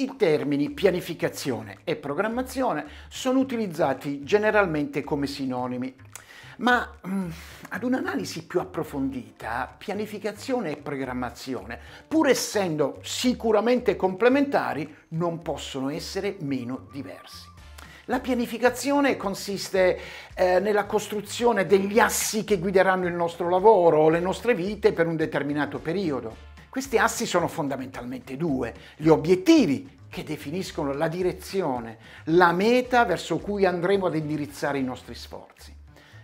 I termini pianificazione e programmazione sono utilizzati generalmente come sinonimi, ma mh, ad un'analisi più approfondita, pianificazione e programmazione, pur essendo sicuramente complementari, non possono essere meno diversi. La pianificazione consiste eh, nella costruzione degli assi che guideranno il nostro lavoro o le nostre vite per un determinato periodo. Questi assi sono fondamentalmente due, gli obiettivi che definiscono la direzione, la meta verso cui andremo ad indirizzare i nostri sforzi.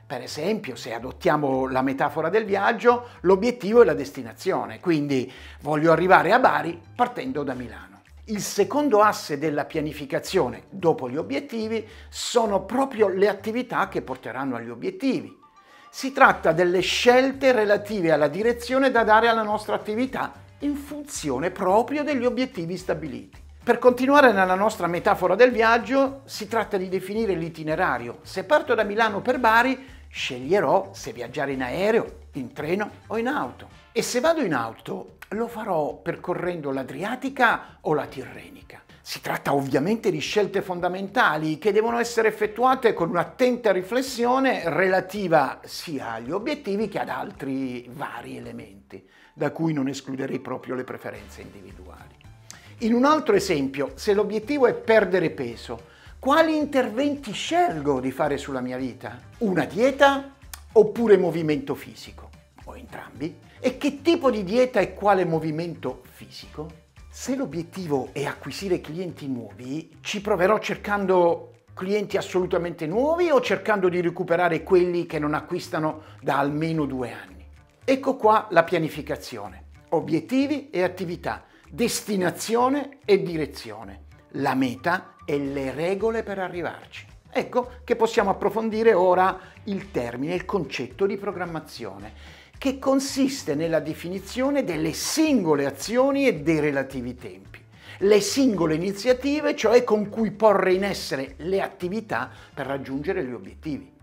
Per esempio, se adottiamo la metafora del viaggio, l'obiettivo è la destinazione, quindi voglio arrivare a Bari partendo da Milano. Il secondo asse della pianificazione, dopo gli obiettivi, sono proprio le attività che porteranno agli obiettivi. Si tratta delle scelte relative alla direzione da dare alla nostra attività in funzione proprio degli obiettivi stabiliti. Per continuare nella nostra metafora del viaggio, si tratta di definire l'itinerario. Se parto da Milano per Bari, sceglierò se viaggiare in aereo, in treno o in auto. E se vado in auto, lo farò percorrendo l'Adriatica o la Tirrenica. Si tratta ovviamente di scelte fondamentali che devono essere effettuate con un'attenta riflessione relativa sia agli obiettivi che ad altri vari elementi, da cui non escluderei proprio le preferenze individuali. In un altro esempio, se l'obiettivo è perdere peso, quali interventi scelgo di fare sulla mia vita? Una dieta oppure movimento fisico? O entrambi? E che tipo di dieta e quale movimento fisico? Se l'obiettivo è acquisire clienti nuovi, ci proverò cercando clienti assolutamente nuovi o cercando di recuperare quelli che non acquistano da almeno due anni. Ecco qua la pianificazione. Obiettivi e attività, destinazione e direzione, la meta e le regole per arrivarci. Ecco che possiamo approfondire ora il termine, il concetto di programmazione che consiste nella definizione delle singole azioni e dei relativi tempi, le singole iniziative, cioè con cui porre in essere le attività per raggiungere gli obiettivi.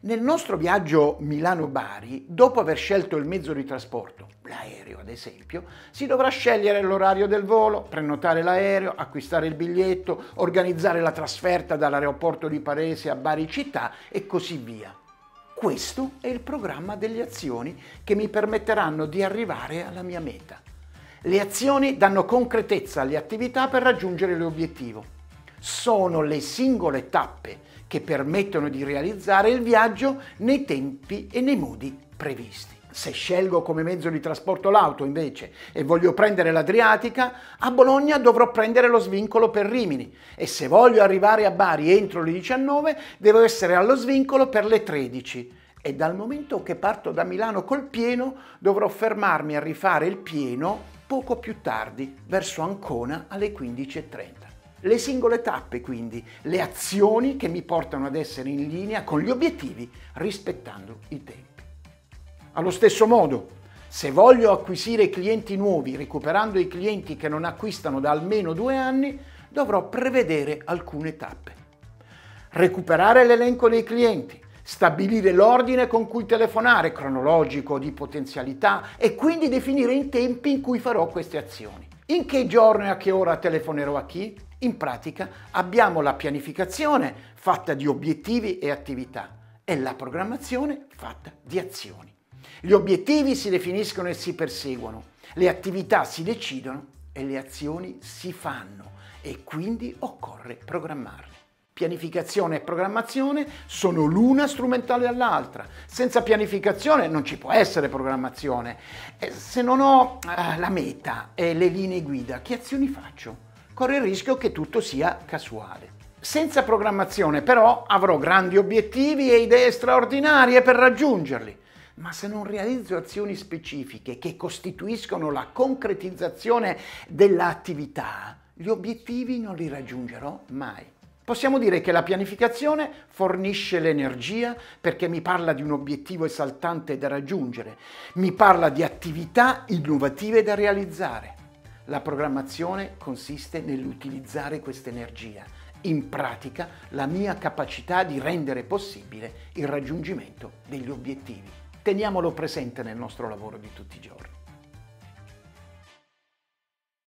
Nel nostro viaggio Milano-Bari, dopo aver scelto il mezzo di trasporto, l'aereo ad esempio, si dovrà scegliere l'orario del volo, prenotare l'aereo, acquistare il biglietto, organizzare la trasferta dall'aeroporto di Parese a Bari città e così via. Questo è il programma delle azioni che mi permetteranno di arrivare alla mia meta. Le azioni danno concretezza alle attività per raggiungere l'obiettivo. Sono le singole tappe che permettono di realizzare il viaggio nei tempi e nei modi previsti. Se scelgo come mezzo di trasporto l'auto invece e voglio prendere l'Adriatica, a Bologna dovrò prendere lo svincolo per Rimini e se voglio arrivare a Bari entro le 19 devo essere allo svincolo per le 13 e dal momento che parto da Milano col pieno dovrò fermarmi a rifare il pieno poco più tardi, verso Ancona alle 15.30. Le singole tappe quindi, le azioni che mi portano ad essere in linea con gli obiettivi rispettando i tempi. Allo stesso modo, se voglio acquisire clienti nuovi recuperando i clienti che non acquistano da almeno due anni, dovrò prevedere alcune tappe. Recuperare l'elenco dei clienti, stabilire l'ordine con cui telefonare, cronologico, di potenzialità e quindi definire i tempi in cui farò queste azioni. In che giorno e a che ora telefonerò a chi? In pratica abbiamo la pianificazione fatta di obiettivi e attività e la programmazione fatta di azioni. Gli obiettivi si definiscono e si perseguono, le attività si decidono e le azioni si fanno e quindi occorre programmarle. Pianificazione e programmazione sono l'una strumentale all'altra. Senza pianificazione non ci può essere programmazione. E se non ho eh, la meta e le linee guida, che azioni faccio? Corre il rischio che tutto sia casuale. Senza programmazione però avrò grandi obiettivi e idee straordinarie per raggiungerli ma se non realizzo azioni specifiche che costituiscono la concretizzazione dell'attività, gli obiettivi non li raggiungerò mai. Possiamo dire che la pianificazione fornisce l'energia perché mi parla di un obiettivo esaltante da raggiungere, mi parla di attività innovative da realizzare. La programmazione consiste nell'utilizzare questa energia, in pratica la mia capacità di rendere possibile il raggiungimento degli obiettivi. Teniamolo presente nel nostro lavoro di tutti i giorni.